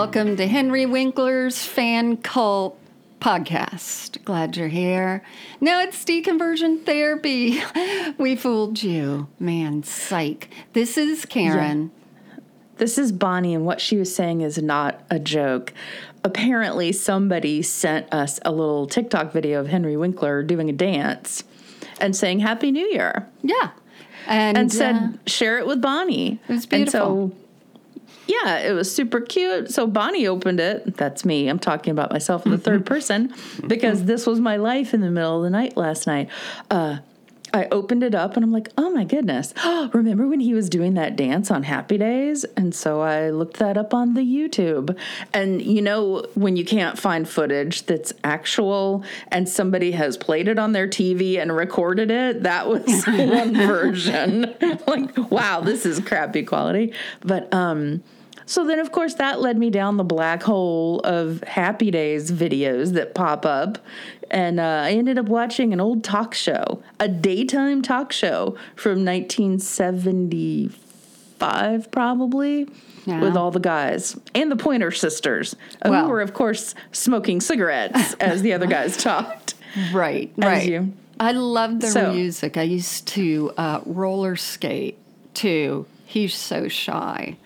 Welcome to Henry Winkler's Fan Cult podcast. Glad you're here. No, it's deconversion therapy. We fooled you. Man, psych. This is Karen. This is Bonnie, and what she was saying is not a joke. Apparently, somebody sent us a little TikTok video of Henry Winkler doing a dance and saying Happy New Year Yeah. And, and said, uh, share it with Bonnie. It was beautiful. Yeah, it was super cute. So Bonnie opened it. That's me. I'm talking about myself in the third person because this was my life in the middle of the night last night. Uh, I opened it up and I'm like, oh my goodness. Remember when he was doing that dance on Happy Days? And so I looked that up on the YouTube. And you know, when you can't find footage that's actual and somebody has played it on their TV and recorded it, that was one version. like, wow, this is crappy quality. But, um, so then, of course, that led me down the black hole of Happy Days videos that pop up. And uh, I ended up watching an old talk show, a daytime talk show from 1975, probably, Yeah. with all the guys and the Pointer Sisters, Well. who were, of course, smoking cigarettes as the other guys talked. right, right. you- I love their So- music. I used to uh, roller skate too. He's so shy.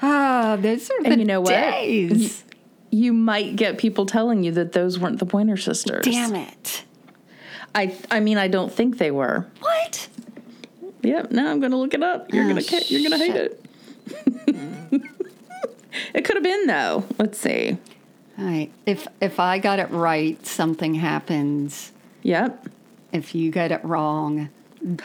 Ah, those are the And you know what? days. You might get people telling you that those weren't the Pointer Sisters. Damn it. I, I mean, I don't think they were. What? Yep. Now I'm going to look it up. You're Oh, going to you're gonna hate it. it could have been though. Let's see. All right. If if I got it right, something happens. Yep. If you got it wrong, the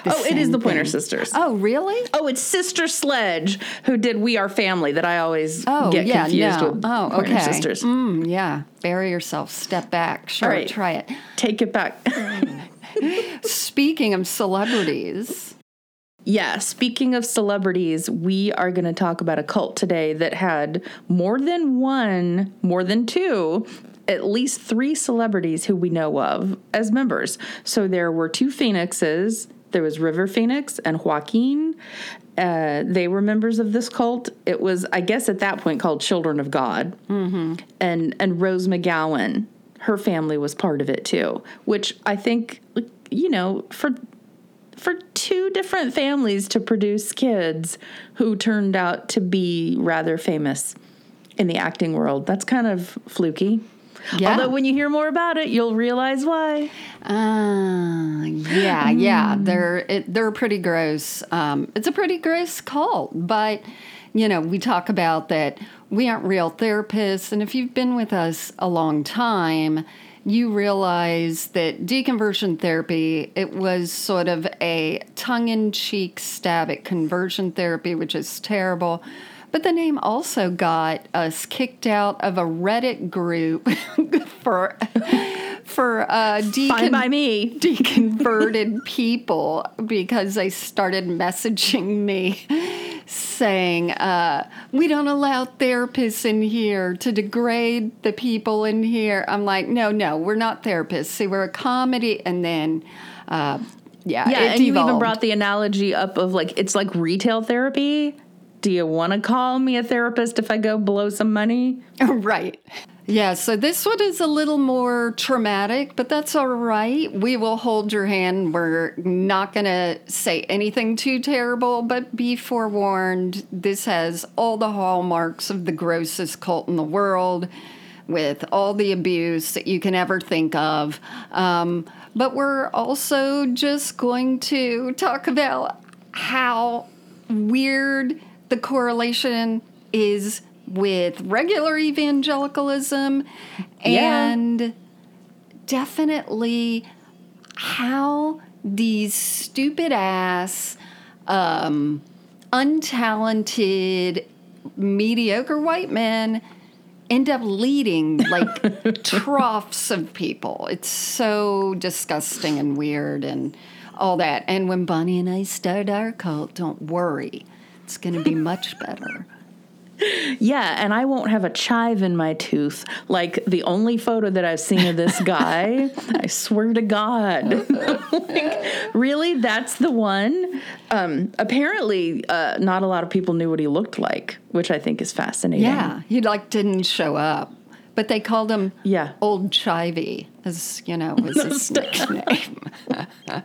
oh, it is the Pointer thing. Sisters. Oh, really? Oh, it's Sister Sledge who did "We Are Family" that I always Oh, get yeah, confused no. with Oh, Pointer okay. Sisters. Mm, yeah. Bury yourself. Step back. Sure. Right. Try it. Take it back. Speaking of celebrities, yeah. Speaking of celebrities, we are going to talk about a cult today that had more than one, more than two. At least three celebrities who we know of as members. So there were two Phoenixes. There was River Phoenix and Joaquin. Uh, they were members of this cult. It was, I guess, at that point called Children of God. Mm-hmm. And and Rose McGowan, her family was part of it too. Which I think, you know, for for two different families to produce kids who turned out to be rather famous in the acting world, that's kind of fluky. Yeah. Although when you hear more about it, you'll realize why. uh, yeah, yeah, they're it, they're pretty gross. Um, it's a pretty gross cult, but you know we talk about that we aren't real therapists, and if you've been with us a long time, you realize that deconversion therapy it was sort of a tongue-in-cheek stab at conversion therapy, which is terrible. But the name also got us kicked out of a Reddit group for for uh, Fine decon- by me. deconverted people because they started messaging me saying, uh, We don't allow therapists in here to degrade the people in here. I'm like, No, no, we're not therapists. See, we're a comedy. And then, uh, yeah, Yeah, and you even brought the analogy up of like it's like retail therapy. Do you want to call me a therapist if I go blow some money? right. Yeah, so this one is a little more traumatic, but that's all right. We will hold your hand. We're not going to say anything too terrible, but be forewarned. This has all the hallmarks of the grossest cult in the world with all the abuse that you can ever think of. Um, but we're also just going to talk about how weird the correlation is with regular evangelicalism Yeah. and definitely how these stupid ass um, untalented mediocre white men end up leading like troughs of people. It's so disgusting and weird and all that. And when bonnie and i start our cult don't worry it's going to be much better Yeah, and I won't have a chive in my tooth. Like the only photo that I've seen of this guy, I swear to God. like, really? That's the one? Um, apparently, uh, not a lot of people knew what he looked like, which I think is fascinating. Yeah, he like didn't show up, but they called him Yeah. Old Chivy, as you know, was his nickname.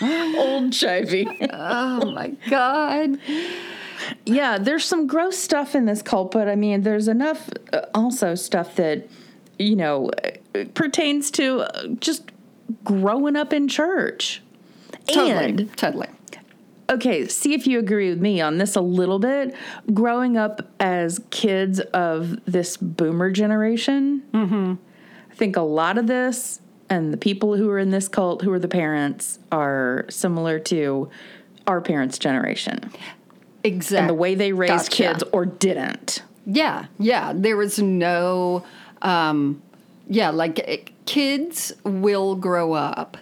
Old chivy. oh my God! yeah, there's some gross stuff in this cult, but I mean, there's enough uh, also stuff that, you know, uh, pertains to uh, just growing up in church. Totally, And totally. Okay, see if you agree with me on this a little bit. Growing up as kids of this boomer generation, I think a lot of this and the people who are in this cult, who are the parents, are similar to our parents' generation. Exactly. And the way they raised Gotcha. kids or didn't. Yeah, yeah. There was no, um, yeah, like eh, kids will grow up,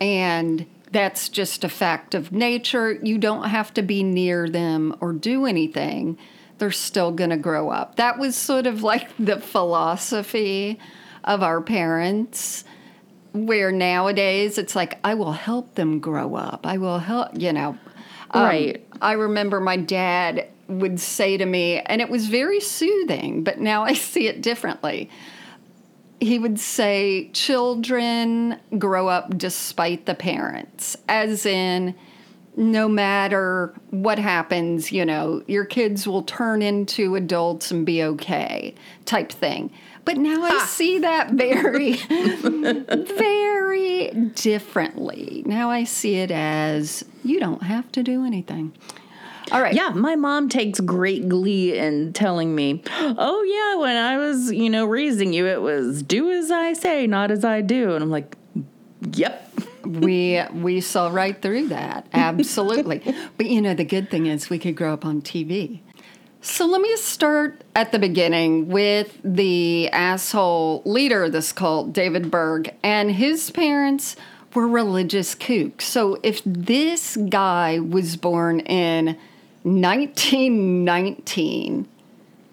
and that's just a fact of nature. You don't have to be near them or do anything. They're still going to grow up. That was sort of like the philosophy of our parents. Where nowadays it's like, I will help them grow up. I will help, you know. Um, Right. I remember my dad would say to me, and it was very soothing, but now I see it differently. He would say, Children grow up despite the parents, as in, no matter what happens, you know, your kids will turn into adults and be okay, type thing. But now I see that very, very differently. Now I see it as you don't have to do anything. All right. Yeah, my mom takes great glee in telling me, "Oh yeah, when I was, you know, raising you, it was do as I say, not as I do." And I'm like, "Yep." we we saw right through that absolutely but you know the good thing is we could grow up on tv so let me start at the beginning with the asshole leader of this cult david berg and his parents were religious kooks so if this guy was born in 1919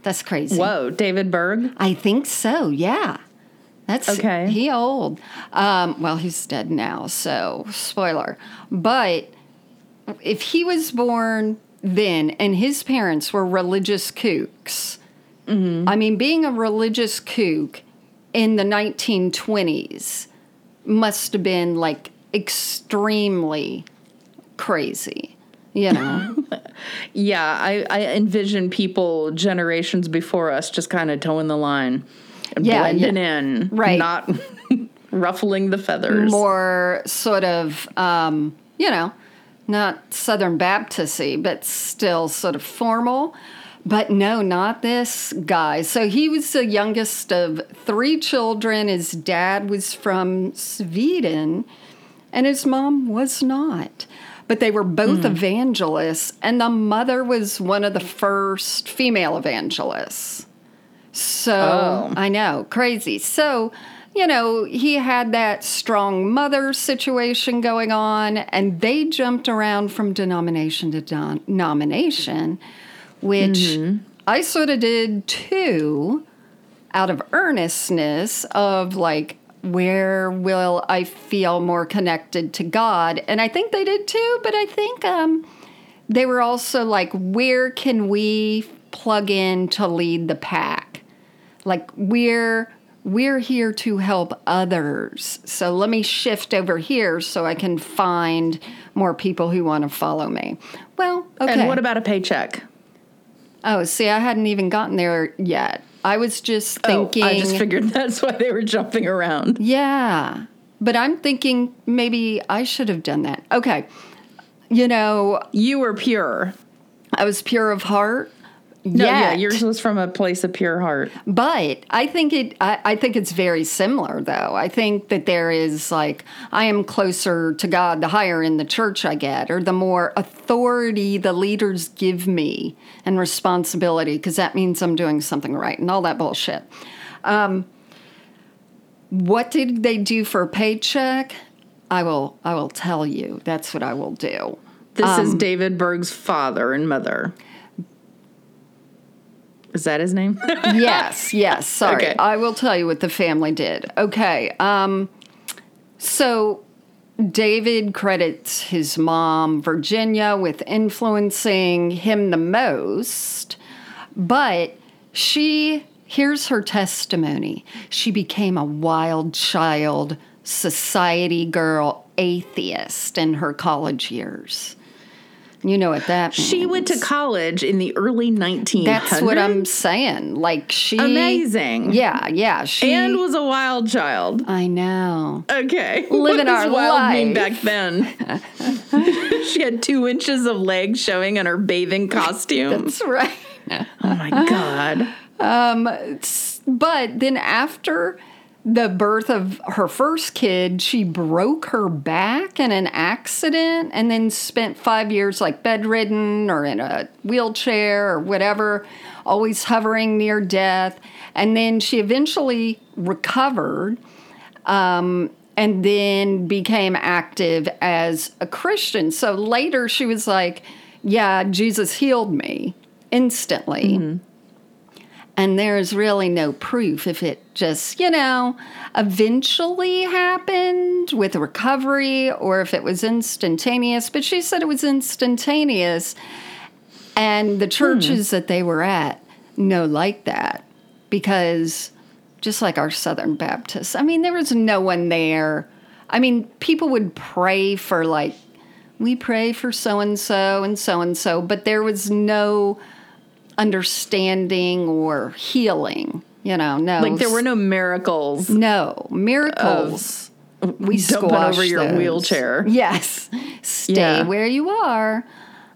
that's crazy Whoa, David Berg. I think so. Yeah, that's Okay. He old. Um, well, he's dead now, so spoiler. But if he was born then, and his parents were religious kooks, I mean, being a religious kook in the 1920s must have been like extremely crazy. You know. Yeah, I, I envision people generations before us just kind of toeing the line, and Yeah, blending in, Right. Not ruffling the feathers. more sort of, um, you know, not Southern Baptisty, but still sort of formal. But no, not this guy. So he was the youngest of three children. His dad was from Sweden, and his mom was not. But they were both hmm. evangelists, and the mother was one of the first female evangelists. So Oh. I know, crazy. So, you know, he had that strong mother situation going on, and they jumped around from denomination to don- denomination, which mm-hmm. I sort of did too, out of earnestness of like, where will I feel more connected to God? And I think they did too, but I think um, they were also like, where can we plug in to lead the pack? Like we're we're here to help others. So let me shift over here so I can find more people who want to follow me. Well, okay. And what about a paycheck? oh, see, I hadn't even gotten there yet. I was just thinking. Oh, I just figured that's why they were jumping around. Yeah. But I'm thinking maybe I should have done that. Okay. You know, You were pure. I was pure of heart. No, yeah, yours was from a place of pure heart. But I think it. I, I think it's very similar, though. I think that there is like I am closer to God the higher in the church I get, or the more authority the leaders give me and responsibility, because that means I'm doing something right and all that bullshit. Um, what did they do for a paycheck? I will. I will tell you. That's what I will do. This is Um, David Berg's father and mother. Is that his name? yes, yes. Sorry. Okay. I will tell you what the family did. Okay. Um, so David credits his mom, Virginia, with influencing him the most, but she, here's her testimony. She became a wild child, society girl, atheist in her college years. You know what that means. she went to college in the early 1900s. That's what I'm saying. Like she Amazing. Yeah, yeah. She And was a wild child. I know. Okay. Living our wild mean life. back then? she had two inches of leg showing in her bathing costume. That's right. Oh my god. Um, but then after the birth of her first kid, she broke her back in an accident and then spent five years like bedridden or in a wheelchair or whatever, always hovering near death. And then she eventually recovered um, and then became active as a Christian. So later she was like, Yeah, Jesus healed me instantly. And there's really no proof if it just, you know, eventually happened with recovery or if it was instantaneous. But she said it was instantaneous. And the churches hmm. that they were at no like that because just like our Southern Baptists, I mean, there was no one there. I mean, people would pray for like, we pray for so and so and so and so, but there was no understanding or healing. You know, no. Like there were no miracles. no miracles. we dumping squash over your those. wheelchair. Yes, stay Yeah. where you are.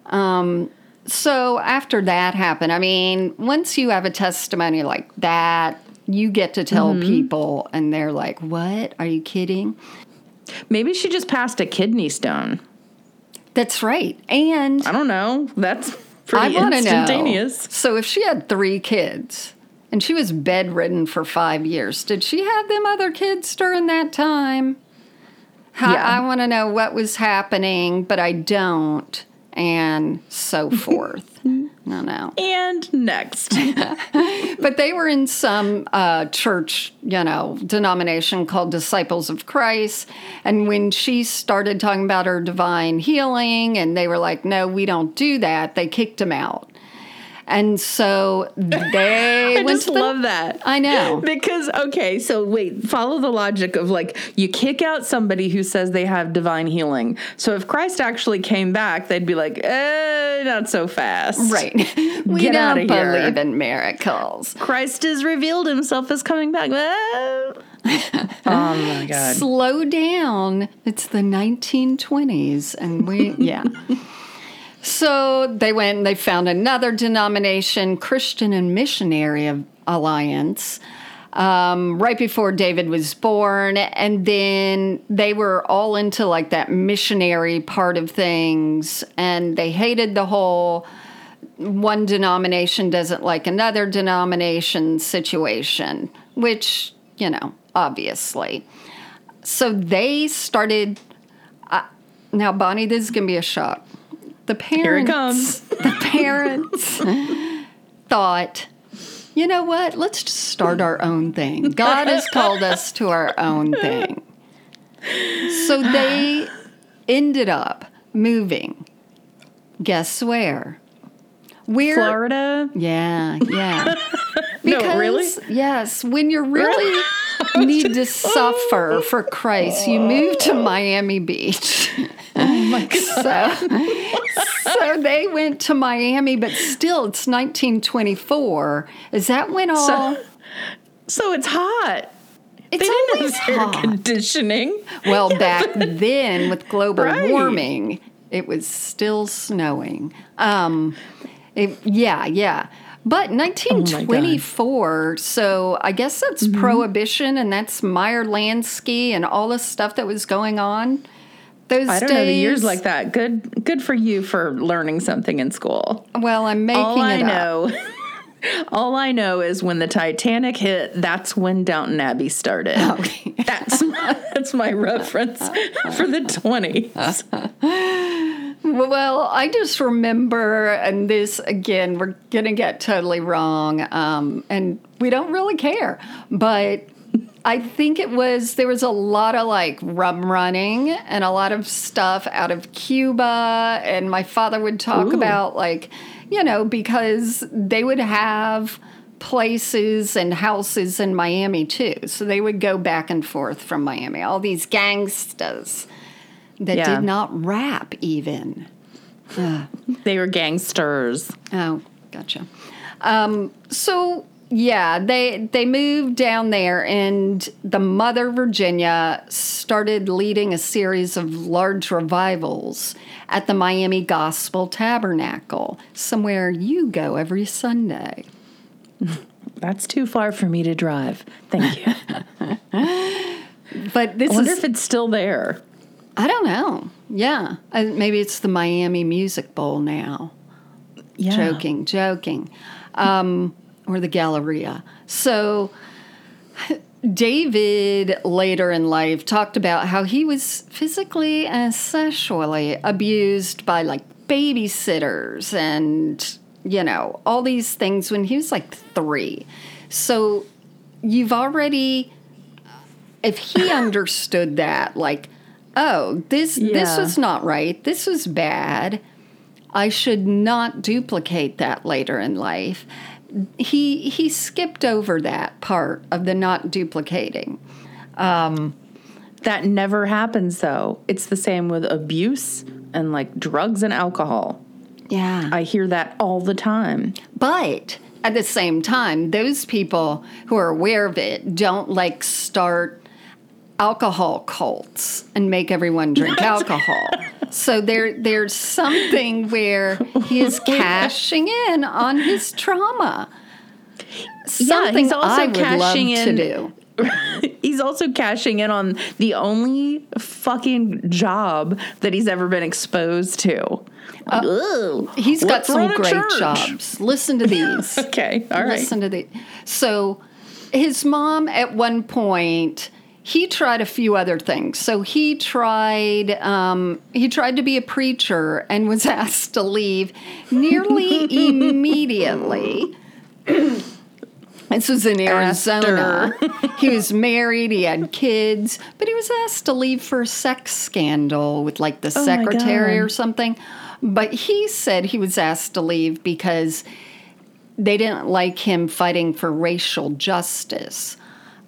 Um, so after that happened, I mean, once you have a testimony like that, you get to tell Mm-hmm. people, and they're like, "What? Are you kidding?" Maybe she just passed a kidney stone. That's right. And I don't know. That's pretty want to know. So if she had three kids and she was bedridden for five years, did she have them other kids during that time? How, Yeah. I want to know what was happening, but I don't, and so forth. no, no. And next. But they were in some uh, church, you know, denomination called Disciples of Christ. And when she started talking about her divine healing, and they were like, no, we don't do that, they kicked him out. And so they I went just to the- love that. I know. Because okay, so wait, follow the logic of like you kick out somebody who says they have divine healing. So if Christ actually came back, they'd be like, eh, not so fast. Right. We Get don't believe in miracles. Christ has revealed himself as coming back. Eh. oh my god. Slow down. It's the 1920s. And we, yeah. So they went and they found another denomination, Christian and Missionary Alliance, um, right before David was born. And then they were all into like that missionary part of things. And they hated the whole one denomination doesn't like another denomination situation, which, you know, obviously. So they started. Uh, now, Bonnie, this is going to be a shock. The parents, Here it comes. the parents thought, you know what? Let's just start our own thing. God has called us to our own thing. So they ended up moving. Guess where? Where? Florida? Yeah, yeah. No, really? Yes, when you really need to suffer for Christ, you move to oh. Miami Beach. Oh my god. So, so they went to Miami, but still, it's 1924. Is that when all? So, so it's hot. it's They always have air hot. conditioning. Well, back then with global Right. warming, it was still snowing. Um, it, yeah, yeah. But 1924, so I guess that's Mm-hmm. prohibition and that's Meyer Lansky and all the stuff that was going on. Those I don't days, know the years like that. Good, good for you for learning something in school. Well, I'm making All I know, all I know is when the Titanic hit, that's when Downton Abbey started. That's my, that's my reference for the twenties. Well, I just remember, and this again, we're going to get totally wrong, um, and we don't really care, but I think it was, there was a lot of like rum running and a lot of stuff out of Cuba. And my father would talk Ooh. about like, you know, because they would have places and houses in Miami too. So they would go back and forth from Miami, all these gangsters that Yeah. did not rap even. They were gangsters. Oh, gotcha. Um, so yeah, they they moved down there, and the mother Virginia started leading a series of large revivals at the Miami Gospel Tabernacle, somewhere you go every Sunday. That's too far for me to drive. Thank you. But this I wonder is if it's still there. I don't know. Yeah, Uh, maybe it's the Miami Music Bowl now. Yeah. Joking, joking. Um, or the Galleria. So, David later in life talked about how he was physically and sexually abused by like babysitters and, you know, all these things when he was like three. So, you've already, if he understood that, like, oh, this this was not right. This was bad. I should not duplicate that later in life. He he skipped over that part of the not duplicating. Um, that never happens though. It's the same with abuse and like drugs and alcohol. Yeah. I hear that all the time. But at the same time, those people who are aware of it don't like start alcohol cults and make everyone drink alcohol. So there there's something where he is cashing in on his trauma. Something he's also I would cashing love in- to do. He's also cashing in on the only fucking job that he's ever been exposed to. Uh, ugh. He's got some great church. jobs. Listen to these. Okay, all right. Listen to the. So, his mom at one point he tried a few other things. So he tried um, he tried to be a preacher and was asked to leave nearly immediately. This was in Arizona. he was married, he had kids, but he was asked to leave for a sex scandal with like the Oh secretary or something. But he said he was asked to leave because they didn't like him fighting for racial justice,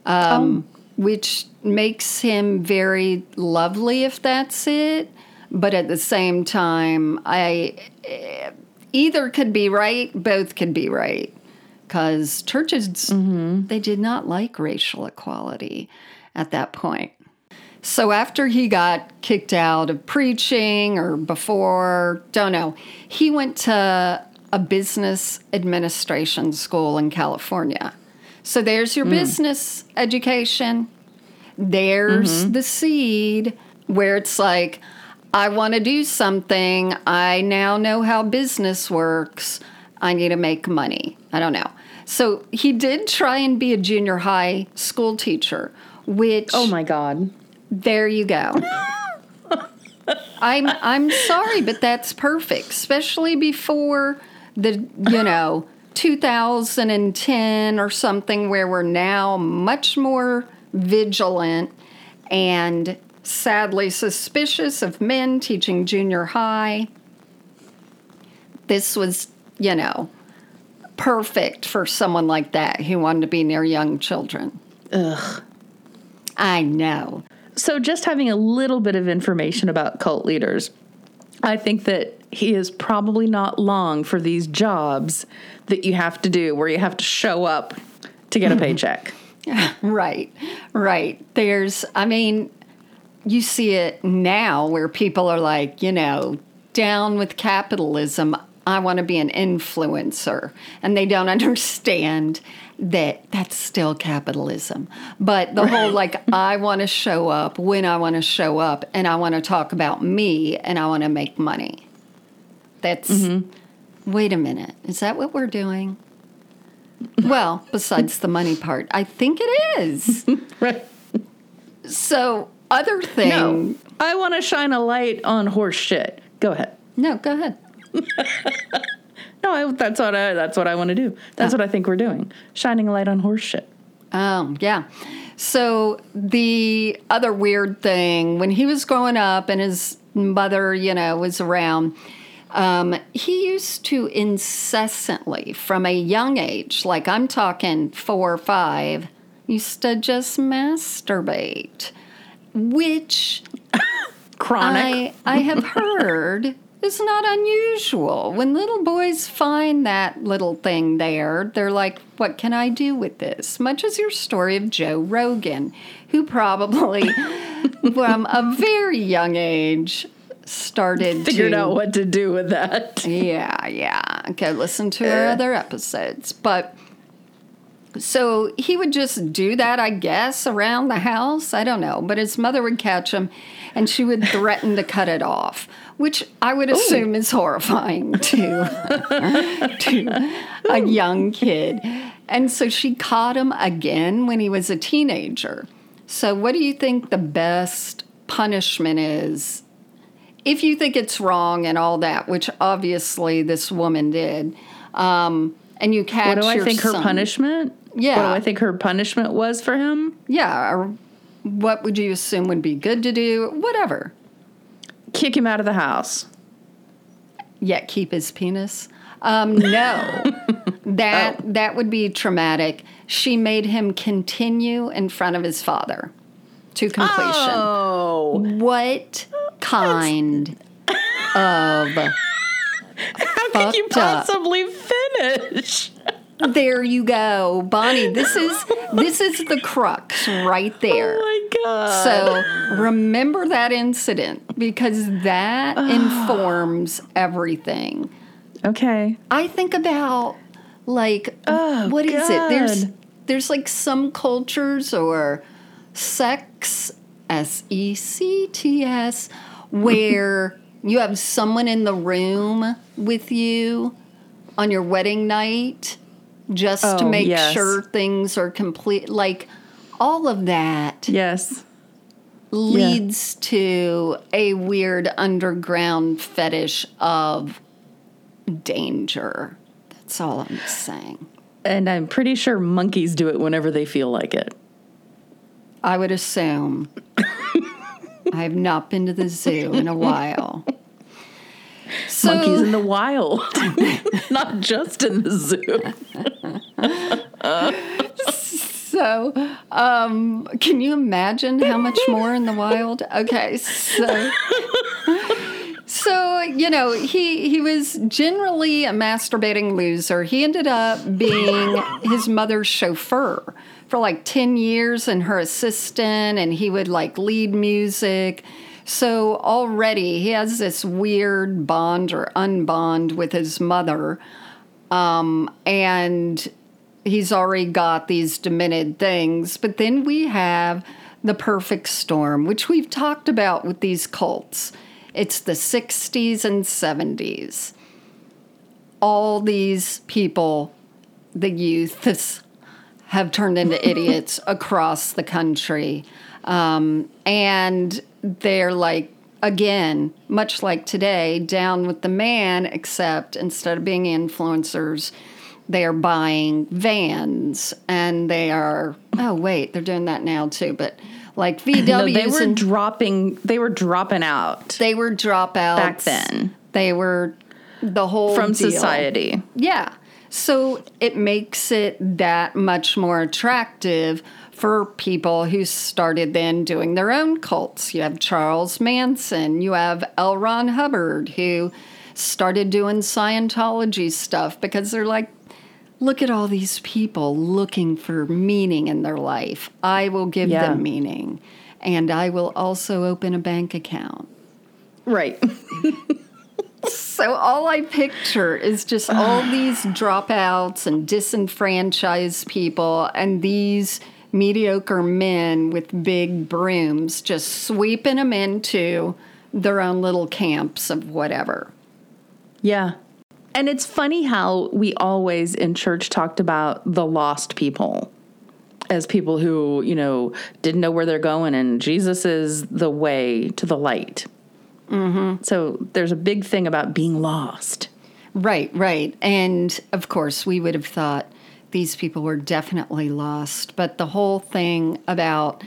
um, which makes him very lovely if that's it. But at the same time, I eh, either could be right, both could be right, because churches they did not like racial equality at that point. So after he got kicked out of preaching or before, don't know, he went to a business administration school in California. So there's your mm. business education. There's mm-hmm. the seed where it's like, I want to do something. I now know how business works. I need to make money. I don't know. So he did try and be a junior high school teacher, which Oh my god. there you go. I'm I'm sorry, but that's perfect, especially before the you know 2010 or something where we're now much more vigilant and sadly suspicious of men teaching junior high. This was, you know, perfect for someone like that who wanted to be near young children. Ugh. I know. So, just having a little bit of information about cult leaders, I think that he is probably not long for these jobs that you have to do where you have to show up to get a paycheck. Right, right. There's, I mean, you see it now where people are like, you know, down with capitalism. I want to be an influencer. And they don't understand that that's still capitalism. But the whole like, I want to show up when I want to show up and I want to talk about me and I want to make money. That's, mm-hmm. Wait a minute, is that what we're doing? Well, besides the money part, I think it is. Right. So, other thing, No, I want to shine a light on horse shit. Go ahead. No, go ahead. No, I, that's what I, that's what I want to do. That's oh. what I think we're doing. Shining a light on horse shit. Oh, yeah. So the other weird thing, when he was growing up and his mother, you know, was around, um, he used to incessantly, from a young age, like I'm talking four or five, used to just masturbate, which Chronic. I, I have heard is not unusual. When little boys find that little thing there, they're like, what can I do with this? Much as your story of Joe Rogan, who probably from a very young age started Figured to, out what to do with that. yeah, yeah. Okay, listen to our eh. other episodes. But so he would just do that, I guess, around the house. I don't know. But his mother would catch him and she would threaten to cut it off, which I would assume is horrifying to, to a young kid. And so she caught him again when he was a teenager. So, what do you think the best punishment is if you think it's wrong and all that, which obviously this woman did, um, and you catch What do I think her punishment? Yeah. What do I think her punishment was for him? Yeah, or what would you assume would be good to do? Whatever. Kick him out of the house. Yet keep his penis. Um, no, that that would be traumatic. She made him continue in front of his father to completion. Oh. What kind of How could you Fucked up. possibly finish? There you go, Bonnie. This is this is the crux right oh there. Oh my god. So remember that incident because that informs everything. okay. I think about like Oh, what is it? There's there's like some cultures or sex S E C T S where you have someone in the room with you on your wedding night just to Oh, make yes. sure things are complete like all of that Yes. leads to a weird underground fetish of danger. That's all I'm saying. And I'm pretty sure monkeys do it whenever they feel like it. I would assume. I have not been to the zoo in a while. So, Monkeys in the wild, not just in the zoo. so um, can you imagine how much more in the wild? Okay, so so you know he he was generally a masturbating loser. He ended up being his mother's chauffeur for like ten years and her assistant, and he would like lead music. So already he has this weird bond or unbond with his mother Um, and he's already got these demented things. But then we have the perfect storm, which we've talked about with these cults. It's the 60s and 70s. All these people, the youths, have turned into idiots across the country. Um, and they're like, again, much like today, down with the man, except instead of being influencers, they are buying vans and they are, oh, wait, they're doing that now too, but like VWs No, they were and dropping. They were dropping out they were dropouts. back then They were the whole from deal. society. Yeah. So it makes it that much more attractive for people who started then doing their own cults. You have Charles Manson, you have L. Ron Hubbard, who started doing Scientology stuff because they're like, look at all these people looking for meaning in their life. I will give Yeah. them meaning. And I will also open a bank account. Right. So all I picture is just all these dropouts and disenfranchised people and these mediocre men with big brooms just sweeping them into their own little camps of whatever. Yeah. And it's funny how we always in church talked about the lost people as people who, you know, didn't know where they're going and Jesus is the way to the light. Mm-hmm. So there's a big thing about being lost. Right, right. And of course, we would have thought these people were definitely lost. But the whole thing about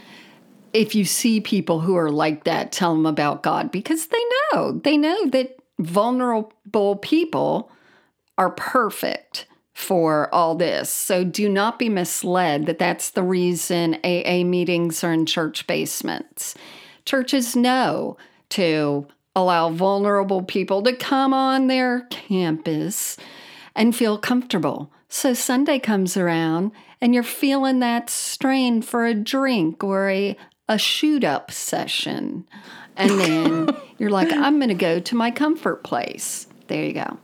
if you see people who are like that, tell them about God because they know, they know that vulnerable people are perfect for all this. So do not be misled that that's the reason AA meetings are in church basements. Churches know to allow vulnerable people to come on their campus and feel comfortable. So Sunday comes around and you're feeling that strain for a drink or a a shoot up session. And then you're like, I'm going to go to my comfort place. There you go.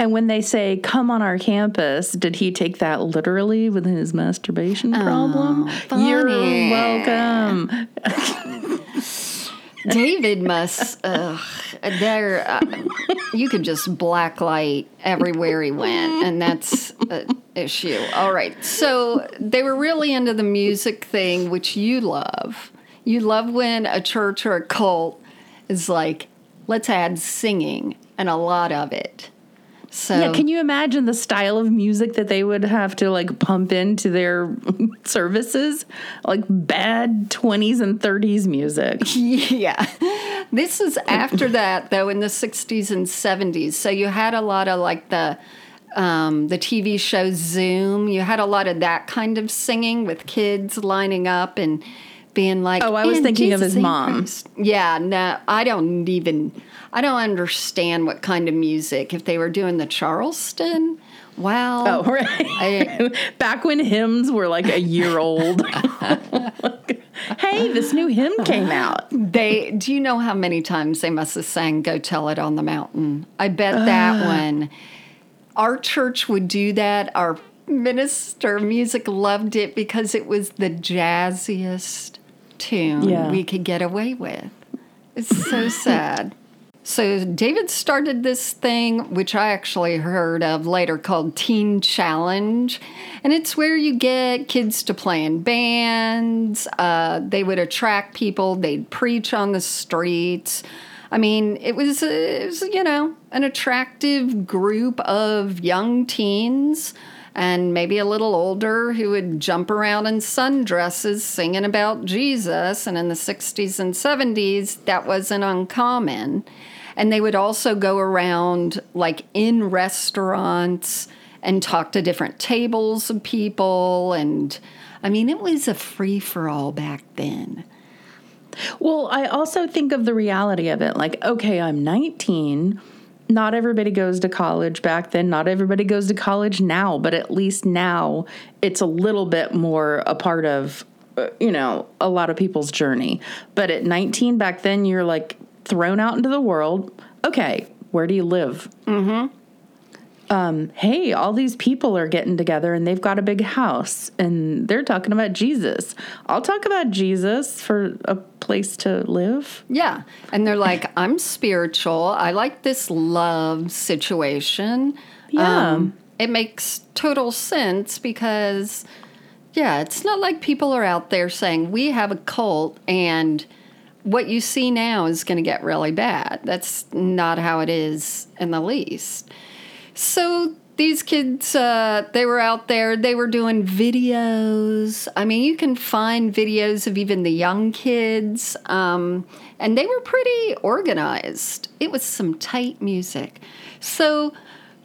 And when they say, come on our campus, did he take that literally with his masturbation problem? Oh, You're welcome. David must, ugh, there, uh, you could just blacklight everywhere he went, and that's an issue. All right. So they were really into the music thing, which you love. You love when a church or a cult is like, let's add singing and a lot of it. So Yeah, can you imagine the style of music that they would have to like pump into their services? Like bad 20s and 30s music. Yeah. This is after that though in the 60s and 70s. So you had a lot of like the um, the TV show Zoom. You had a lot of that kind of singing with kids lining up and being like, Oh, I was "In thinking of his mom." Christ." Yeah, no, I don't even. I don't understand what kind of music. If they were doing the Charleston, wow. Oh, right. I- Back when hymns were like a year old. hey, this new hymn came out. They do you know how many times they must have sang "Go Tell It on the Mountain"? I bet that uh. one. Our church would do that. Our minister of music loved it because it was the jazziest tune Yeah. we could get away with. It's so sad. So David started this thing, which I actually heard of later called Teen Challenge, and it's where you get kids to play in bands. Uh, they would attract people. They'd preach on the streets. I mean, it was, it was you know an attractive group of young teens and maybe a little older who would jump around in sundresses singing about Jesus. And in the 60s and 70s, that wasn't uncommon. And they would also go around like in restaurants and talk to different tables of people. And I mean, it was a free for all back then. Well, I also think of the reality of it. Like, okay, I'm 19. Not everybody goes to college back then. Not everybody goes to college now, but at least now it's a little bit more a part of, uh, you know, a lot of people's journey. But at 19 back then, you're like thrown out into the world. Okay, where do you live? Um, hey, all these people are getting together and they've got a big house and they're talking about Jesus. I'll talk about Jesus for a place to live. Yeah. And they're like, I'm spiritual. I like this love situation. Yeah. it makes total sense because, yeah, it's not like people are out there saying, we have a cult and what you see now is going to get really bad. That's not how it is in the least. So these kids, uh, they were out there, they were doing videos. I mean, you can find videos of even the young kids, um, and they were pretty organized. It was some tight music. So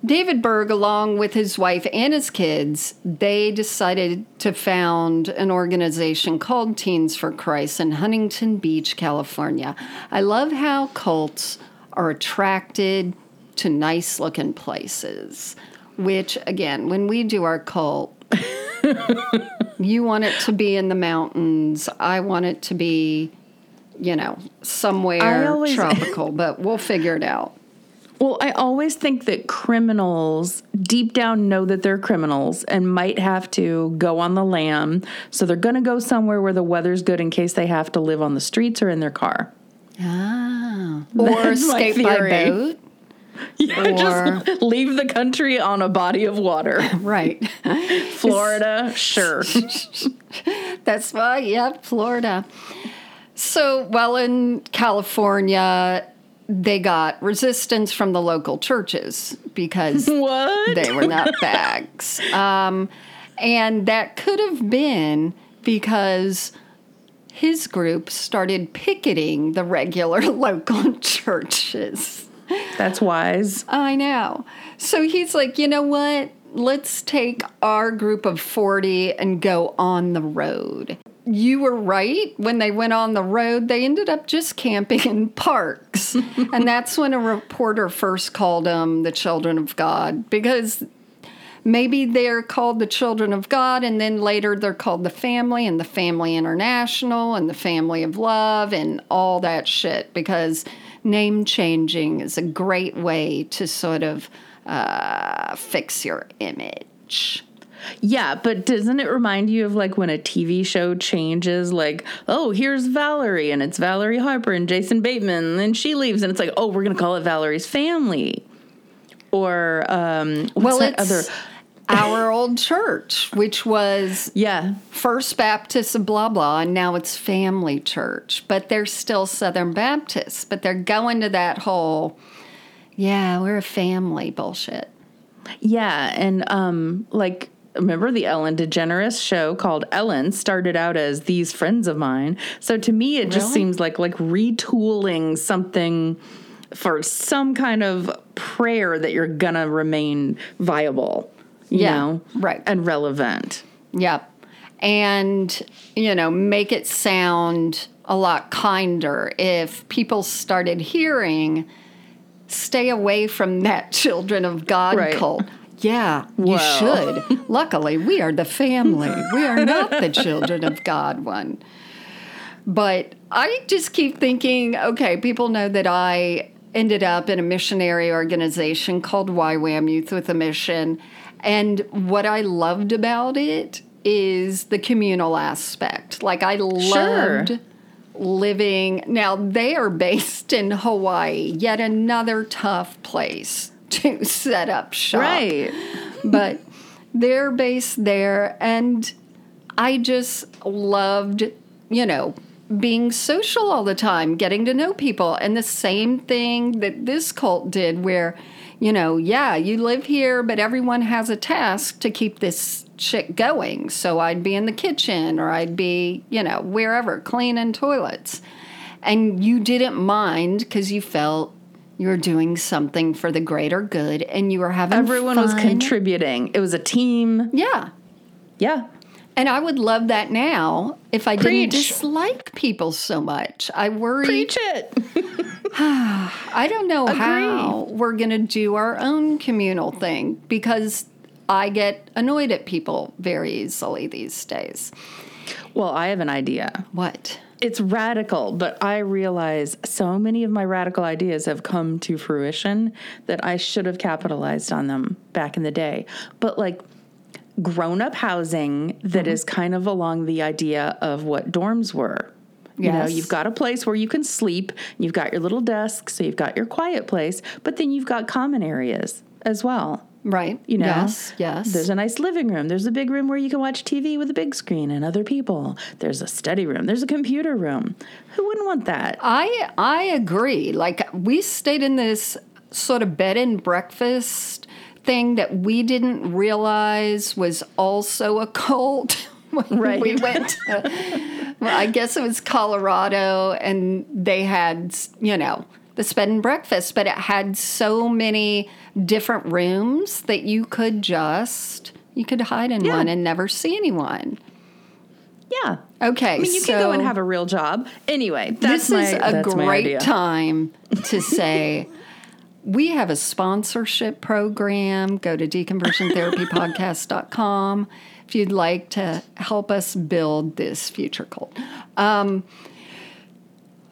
David Berg, along with his wife and his kids, they decided to found an organization called Teens for Christ in Huntington Beach, California. I love how cults are attracted to nice looking places, which, again, when we do our cult, you want it to be in the mountains. I want it to be, you know, somewhere always- tropical, but we'll figure it out. Well, I always think that criminals deep down know that they're criminals and might have to go on the lam. So they're going to go somewhere where the weather's good in case they have to live on the streets or in their car. Ah. Or That's escape by boat. Yeah, just leave the country on a body of water. Right. Florida, sure. That's why, yeah, Florida. So, well, in California, they got resistance from the local churches because What? they were nutbags. Um, and that could have been because his group started picketing the regular local churches. That's wise. I know. So he's like, you know what? Let's take our group of 40 and go on the road. You were right. When they went on the road, they ended up just camping in parks. and that's when a reporter first called them the children of God because maybe they're called the children of God and then later they're called the family and the family international and the family of love and all that shit because name changing is a great way to sort of uh, fix your image. Yeah, but doesn't it remind you of like when a TV show changes, like, oh, here's Valerie, and it's Valerie Harper and Jason Bateman, and then she leaves, and it's like, oh, we're gonna call it Valerie's family. Or um what's well, that it's other our old church, which was Yeah. First Baptist blah blah, and now it's Family Church. But they're still Southern Baptists, but they're going to that whole, yeah, we're a family bullshit. Yeah, and um like remember the Ellen DeGeneres show called Ellen started out as these friends of mine. So to me it just Really? seems like like retooling something for some kind of prayer that you're gonna remain viable, you Yeah, know, right. and relevant. Yep. And, you know, make it sound a lot kinder if people started hearing, stay away from that children of God Right. cult. Yeah, you should. Luckily, we are the family. We are not the children of God one. But I just keep thinking, okay, people know that I ended up in a missionary organization called YWAM Youth with a Mission. And what I loved about it is the communal aspect. Like, I loved living. Now, they are based in Hawaii, yet another tough place to set up shop Right. but they're based there and i just loved you know being social all the time getting to know people and the same thing that this cult did where you know yeah you live here but everyone has a task to keep this shit going so i'd be in the kitchen or i'd be you know wherever cleaning toilets and you didn't mind because you felt you were doing something for the greater good and you were having Everyone was contributing. It was a team. Yeah. Yeah. And I would love that now if I Preach. didn't dislike people so much. I worry. Preach it. I don't know how we're going to do our own communal thing because I get annoyed at people very easily these days. well, I have an idea. What? it's radical, but I realize so many of my radical ideas have come to fruition that I should have capitalized on them back in the day. But like grown up housing that mm-hmm. is kind of along the idea of what dorms were. You know, you've got a place where you can sleep, you've got your little desk, so you've got your quiet place, but then you've got common areas as well. Right. You know, Yes. Yes. There's a nice living room. There's a big room where you can watch TV with a big screen and other people. There's a study room. There's a computer room. Who wouldn't want that? I I agree. Like we stayed in this sort of bed and breakfast thing that we didn't realize was also a cult. when Right. We went to, well, I guess it was Colorado, and they had you know this bed and breakfast, but it had so many different rooms that you could just you could hide in Yeah. one and never see anyone. Yeah. Okay, I mean, you so can go and have a real job. Anyway, that's this my, is a great time to say we have a sponsorship program. Go to deconversiontherapypodcast.com if you'd like to help us build this future cult. Um,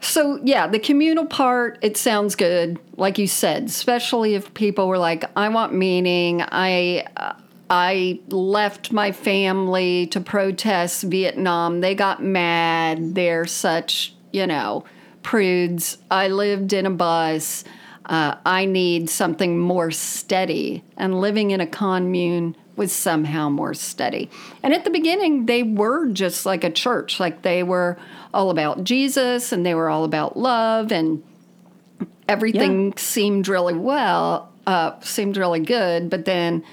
so yeah, the communal part it sounds good, like you said, especially if people were like, "I want meaning." I uh, I left my family to protest Vietnam. They got mad. They're such you know prudes. I lived in a bus. Uh, I need something more steady, and living in a commune was somehow more steady. And at the beginning, they were just like a church, like they were all about Jesus and they were all about love and everything yeah. seemed really well, uh, seemed really good. But then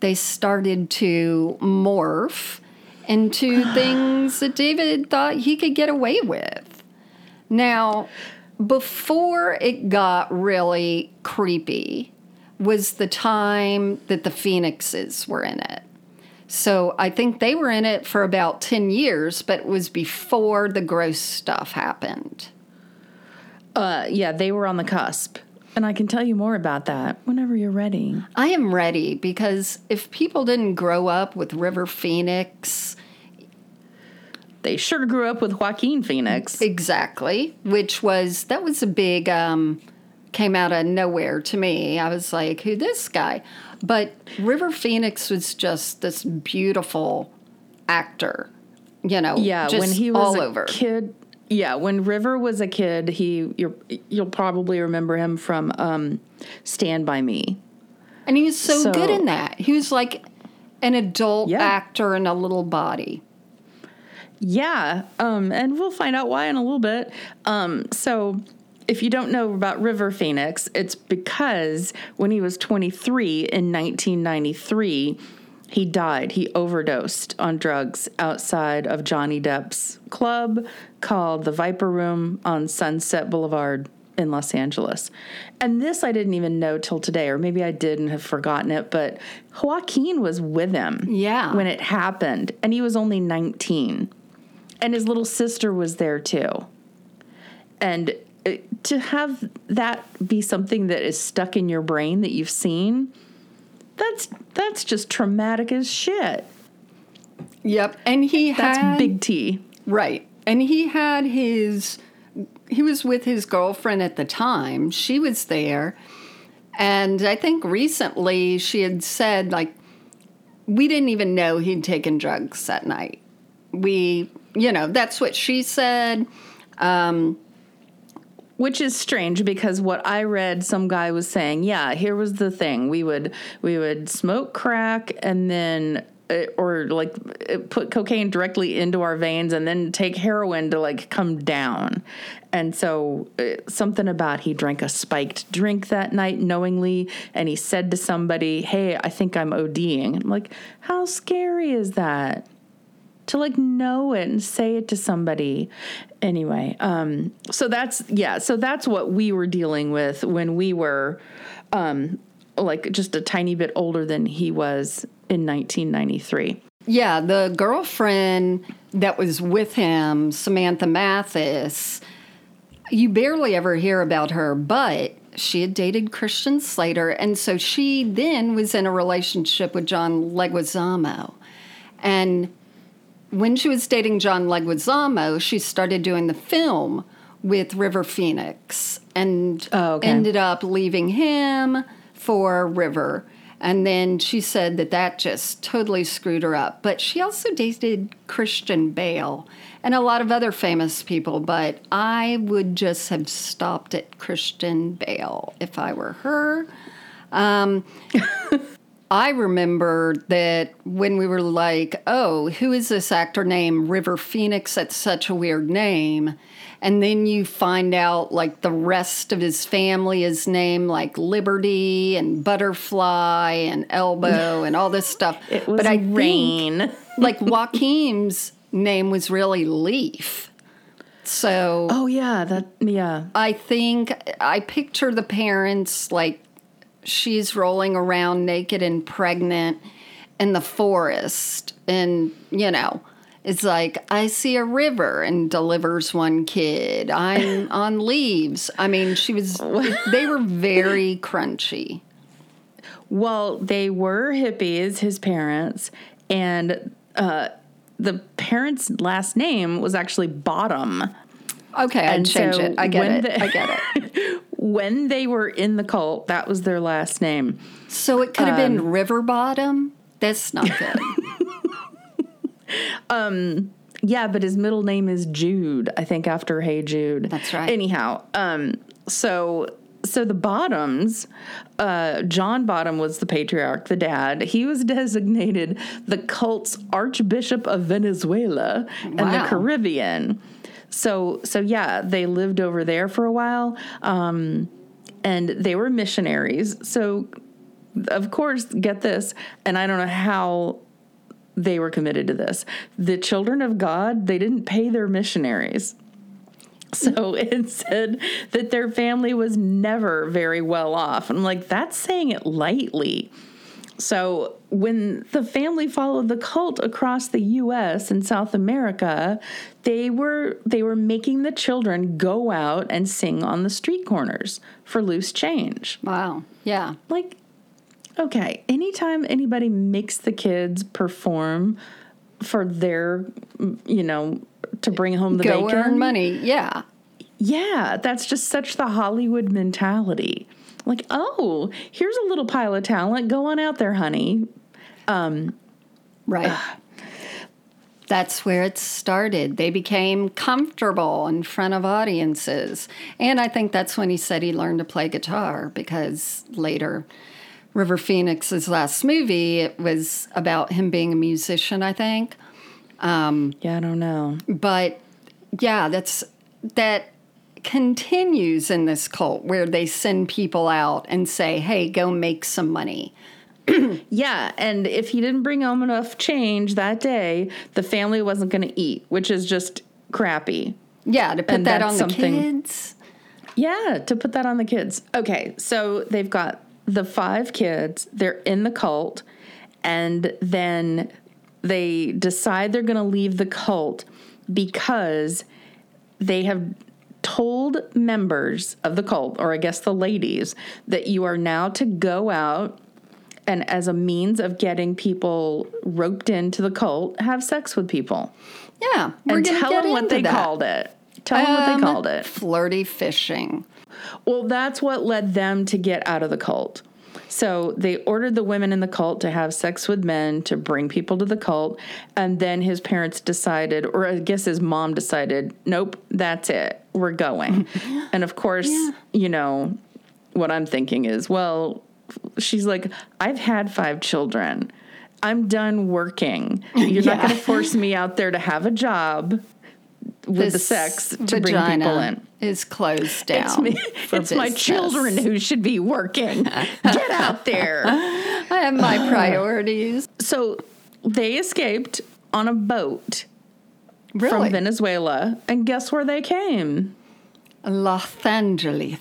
they started to morph into things that David thought he could get away with. Now, before it got really creepy was the time that the Phoenixes were in it. So I think they were in it for about 10 years, but it was before the gross stuff happened. Uh, yeah, they were on the cusp. And I can tell you more about that whenever you're ready. I am ready because if people didn't grow up with River Phoenix, they sure grew up with Joaquin Phoenix. Exactly, which was that was a big um, came out of nowhere to me. I was like, who this guy? But River Phoenix was just this beautiful actor, you know. Yeah, when he was all a over. kid. Yeah, when River was a kid, he you will probably remember him from um, Stand by Me, and he was so, so good in that. He was like an adult yeah. actor in a little body. Yeah, um, and we'll find out why in a little bit. Um, so if you don't know about River Phoenix, it's because when he was 23 in 1993, he died. He overdosed on drugs outside of Johnny Depp's club called the Viper Room on Sunset Boulevard in Los Angeles. And this I didn't even know till today, or maybe I did and have forgotten it, but Joaquin was with him yeah. when it happened, and he was only 19. And his little sister was there too. And uh, to have that be something that is stuck in your brain that you've seen, that's that's just traumatic as shit. Yep, and he that's had big T. Right, and he had his. He was with his girlfriend at the time. She was there, and I think recently she had said like, we didn't even know he'd taken drugs that night. We, you know, that's what she said. Um, which is strange because what I read, some guy was saying, yeah, here was the thing: we would we would smoke crack and then uh, or like uh, put cocaine directly into our veins and then take heroin to like come down. And so uh, something about he drank a spiked drink that night knowingly and he said to somebody, "Hey, I think I'm ODing." I'm like, "How scary is that?" To like know it and say it to somebody anyway um so that's yeah so that's what we were dealing with when we were um like just a tiny bit older than he was in 1993 yeah the girlfriend that was with him samantha mathis you barely ever hear about her but she had dated Christian Slater, and so she then was in a relationship with John Leguizamo. And when she was dating John Leguizamo, she started doing the film with River Phoenix and oh, okay. ended up leaving him for River. And then she said that that just totally screwed her up. But she also dated Christian Bale and a lot of other famous people. But I would just have stopped at Christian Bale if I were her. Um, I remember that when we were like, oh, who is this actor named River Phoenix? That's such a weird name. And then you find out like the rest of his family is named like Liberty and Butterfly and Elbow and all this stuff. It was but I Rain. Think, like Joaquin's name was really Leaf. So Oh yeah, that yeah. I think I picture the parents like she's rolling around naked and pregnant in the forest. And you know it's like i see a river and delivers one kid. I'm on leaves. I mean she was they were very crunchy. Well they were hippies his parents and uh, the parents last name was actually bottom Okay, I'd change so it. I get it. I get it. when they were in the cult, that was their last name. So it could have um, been River Bottom. That's not good. um, yeah, but his middle name is Jude. I think after Hey Jude. That's right. Anyhow, um, so so the Bottoms, uh, John Bottom was the patriarch, the dad. He was designated the cult's Archbishop of Venezuela and Wow. the Caribbean. So, so yeah, they lived over there for a while, um, and they were missionaries. So, of course, get this, and I don't know how they were committed to this. The children of God, they didn't pay their missionaries. So it said that their family was never very well off. I'm like, that's saying it lightly. So when the family followed the cult across the US and South America, they were they were making the children go out and sing on the street corners for loose change. Wow. Yeah. Like okay, anytime anybody makes the kids perform for their you know to bring home the Go bacon earn money. Yeah. yeah, that's just such the Hollywood mentality. Like, oh, here's a little pile of talent. Go on out there, honey. Um, right. That's where it started. They became comfortable in front of audiences. And I think that's when he said he learned to play guitar because later, River Phoenix's last movie, it was about him being a musician, I think. Um, yeah, I don't know. But yeah, that's that continues in this cult where they send people out and say, "Hey, go make some money." Yeah, and if he didn't bring home enough change that day, the family wasn't going to eat, which is just crappy. Yeah, to put And that on the kids. Yeah, to put that on the kids. Okay, so they've got the five kids, they're in the cult, and then they decide they're going to leave the cult because they have told members of the cult, or I guess the ladies, that you are now to go out and as a means of getting people roped into the cult, have sex with people. Yeah, and tell them what they that. called it. Tell them what Um, they called it. Flirty fishing. Well, that's what led them to get out of the cult. So they ordered the women in the cult to have sex with men to bring people to the cult. And then his parents decided, or I guess his mom decided, nope, that's it. We're going. and of course, you know, what I'm thinking is, well, she's like, I've had five children. I'm done working. You're not going to force me out there to have a job with the sex to bring people in. is closed down. It's, me, it's my children who should be working. Get out there. I have my priorities. So they escaped on a boat Really, from Venezuela. And guess where they came? Los Angeles.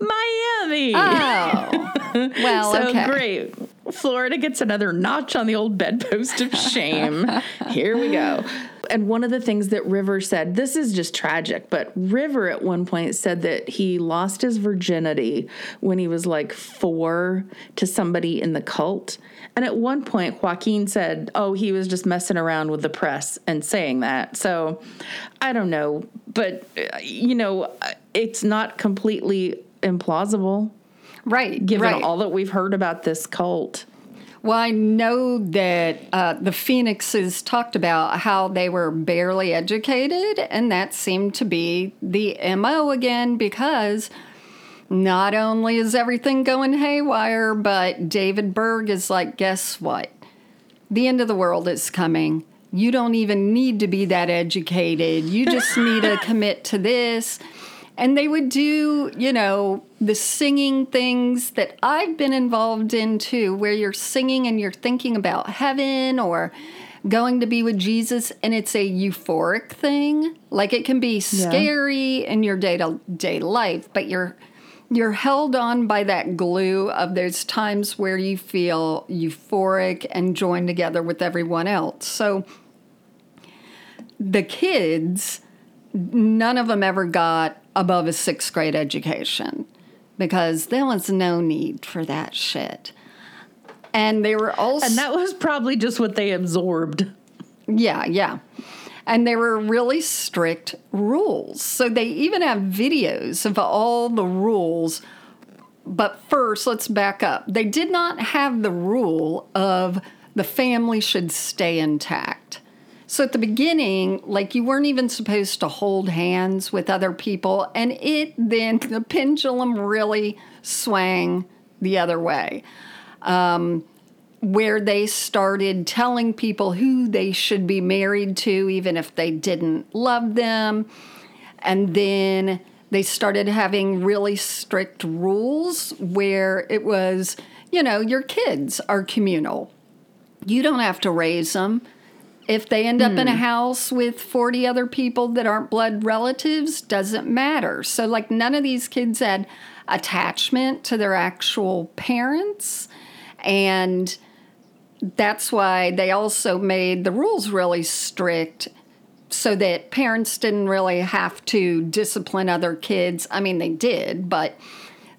Miami. Oh, well, so okay. great. Florida gets another notch on the old bedpost of shame. Here we go. And one of the things that River said, this is just tragic, but River at one point said that he lost his virginity when he was like four to somebody in the cult. And at one point, Joaquin said, oh, he was just messing around with the press and saying that. So I don't know. But, uh, you know, it's not completely implausible Right, given right. all that we've heard about this cult. Well, I know that uh, the Phoenixes talked about how they were barely educated, and that seemed to be the MO again because not only is everything going haywire, but David Berg is like, guess what? The end of the world is coming. You don't even need to be that educated. You just need to commit to this. And they would do, you know, the singing things that I've been involved in too, where you're singing and you're thinking about heaven or going to be with Jesus, and it's a euphoric thing. Like it can be scary in your day to day life, but you're you're held on by that glue of those times where you feel euphoric and joined together with everyone else. So the kids, none of them ever got above a sixth grade education because there was no need for that shit. And they were also And that was probably just what they absorbed. yeah, yeah. And there were really strict rules. So they even have videos of all the rules. But first, let's back up. They did not have the rule of the family should stay intact. So at the beginning, like you weren't even supposed to hold hands with other people. And it then, the pendulum really swang the other way, um, where they started telling people who they should be married to, even if they didn't love them. And then they started having really strict rules where it was, you know, your kids are communal. You don't have to raise them if they end up in a hmm. house with 40 other people that aren't blood relatives, doesn't matter. So, like, none of these kids had attachment to their actual parents. And that's why they also made the rules really strict so that parents didn't really have to discipline other kids. I mean, they did, but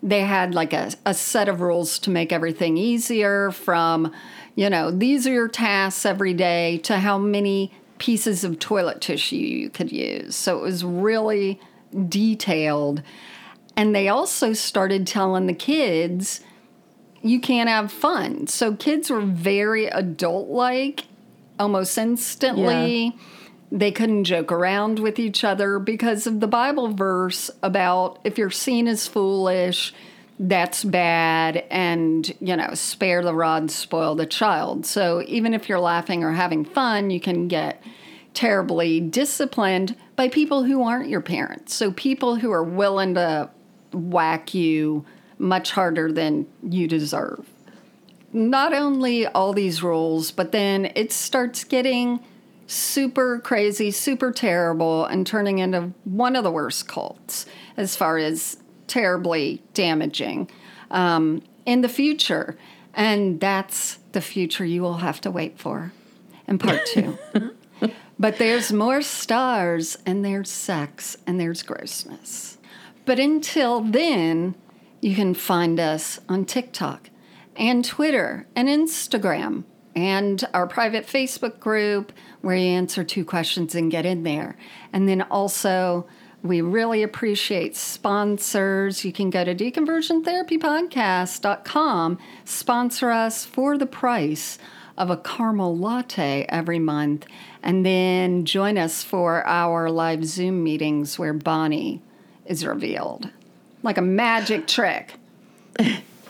they had like a, a set of rules to make everything easier from you know, these are your tasks every day to how many pieces of toilet tissue you could use. So it was really detailed. And they also started telling the kids, you can't have fun. So kids were very adult like almost instantly. Yeah. They couldn't joke around with each other because of the Bible verse about if you're seen as foolish, that's bad and you know spare the rod spoil the child. So even if you're laughing or having fun you can get terribly disciplined by people who aren't your parents. So people who are willing to whack you much harder than you deserve. Not only all these rules but then it starts getting super crazy super terrible and turning into one of the worst cults as far as terribly damaging um, in the future. And that's the future you will have to wait for in part two. but there's more stars, and there's sex, and there's grossness. But until then, you can find us on TikTok and Twitter and Instagram and our private Facebook group where you answer two questions and get in there. And then also we really appreciate sponsors. You can go to deconversiontherapypodcast.com, sponsor us for the price of a caramel latte every month, and then join us for our live Zoom meetings where Bonnie is revealed like a magic trick.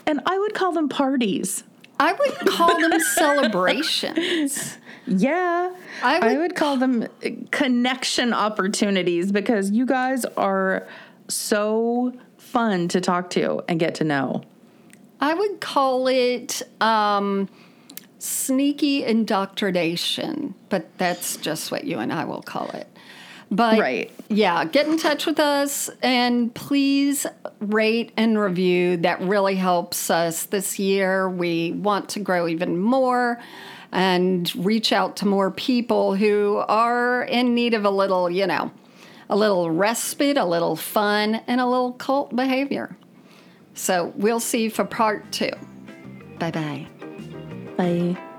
And I would call them parties. I would call them celebrations. Yeah. I would, I would call them connection opportunities because you guys are so fun to talk to and get to know. I would call it um, sneaky indoctrination, but that's just what you and I will call it. But right. yeah, get in touch with us and please rate and review. That really helps us this year. We want to grow even more and reach out to more people who are in need of a little, you know, a little respite, a little fun, and a little cult behavior. So we'll see you for part two. Bye-bye. Bye.